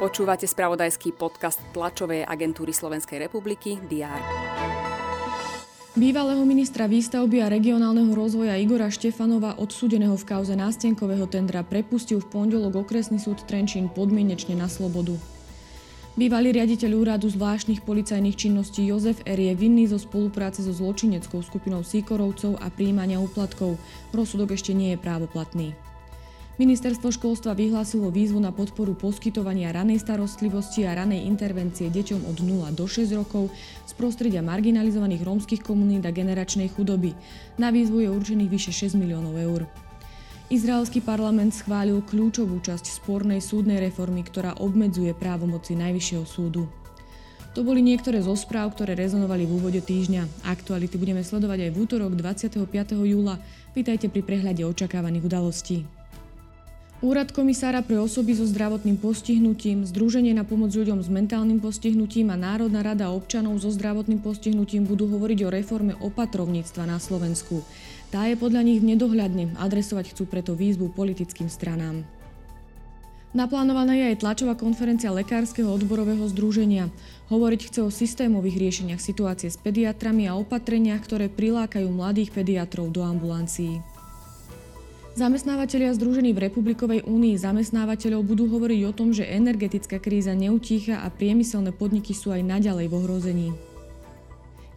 Počúvate spravodajský podcast tlačovej agentúry Slovenskej republiky DR. Bývalého ministra výstavby a regionálneho rozvoja Igora Štefanova, odsúdeného v kauze nástenkového tendra, prepustil v pondelok okresný súd Trenčín podmienečne na slobodu. Bývalý riaditeľ úradu zvláštnych policajných činností Jozef R. je vinný zo spolupráce so zločineckou skupinou Sýkorovcov a príjmania úplatkov. Rozsudok ešte nie je právoplatný. Ministerstvo školstva vyhlásilo výzvu na podporu poskytovania ranej starostlivosti a ranej intervencie deťom od 0 do 6 rokov z prostredia marginalizovaných rómskych komunít a generačnej chudoby. Na výzvu je určených vyše 6 miliónov eur. Izraelský parlament schválil kľúčovú časť spornej súdnej reformy, ktorá obmedzuje právomoci Najvyššieho súdu. To boli niektoré zo správ, ktoré rezonovali v úvode týždňa. Aktuality budeme sledovať aj v útorok 25. júla. Vítajte pri prehľade očakávaných udalostí. Úrad komisára pre osoby so zdravotným postihnutím, Združenie na pomoc ľuďom s mentálnym postihnutím a Národná rada občanov so zdravotným postihnutím budú hovoriť o reforme opatrovníctva na Slovensku. Tá je podľa nich nedohľadne, adresovať chcú preto výzvu politickým stranám. Naplánovaná je aj tlačová konferencia Lekárskeho odborového združenia. Hovoriť chce o systémových riešeniach situácie s pediatrami a opatreniach, ktoré prilákajú mladých pediatrov do ambulancií. Zamestnávateľia združení v Republikovej únii zamestnávateľov budú hovoriť o tom, že energetická kríza neutícha a priemyselné podniky sú aj naďalej v ohrození.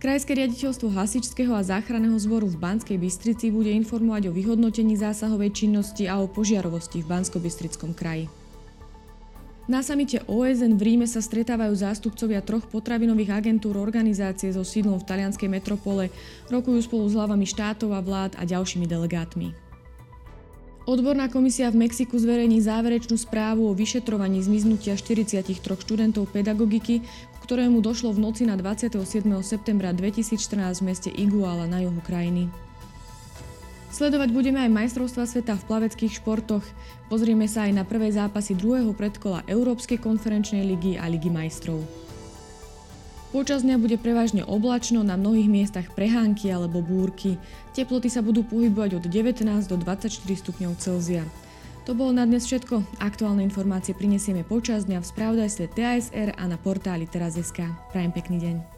Krajské riaditeľstvo hasičského a záchranného zboru v Banskej Bystrici bude informovať o vyhodnotení zásahovej činnosti a o požiarovosti v Bansko-Bystrickom kraji. Na samite OSN v Ríme sa stretávajú zástupcovia troch potravinových agentúr organizácie so sídlom v talianskej metropole, rokujú spolu s hlavami štátov a vlád a ďalšími delegátmi. Odborná komisia v Mexiku zverejní záverečnú správu o vyšetrovaní zmiznutia 43 študentov pedagogiky, ktorému došlo v noci na 27. septembra 2014 v meste Iguala na juhu krajiny. Sledovať budeme aj majstrovstva sveta v plaveckých športoch. Pozrieme sa aj na prvé zápasy druhého predkola Európskej konferenčnej ligy a Ligy majstrov. Počas dňa bude prevažne oblačno, na mnohých miestach prehánky alebo búrky. Teploty sa budú pohybovať od 19 do 24 stupňov Celzia. To bolo na dnes všetko. Aktuálne informácie prinesieme počas dňa v spravodajstve TASR a na portáli teraz.sk. Prajem pekný deň.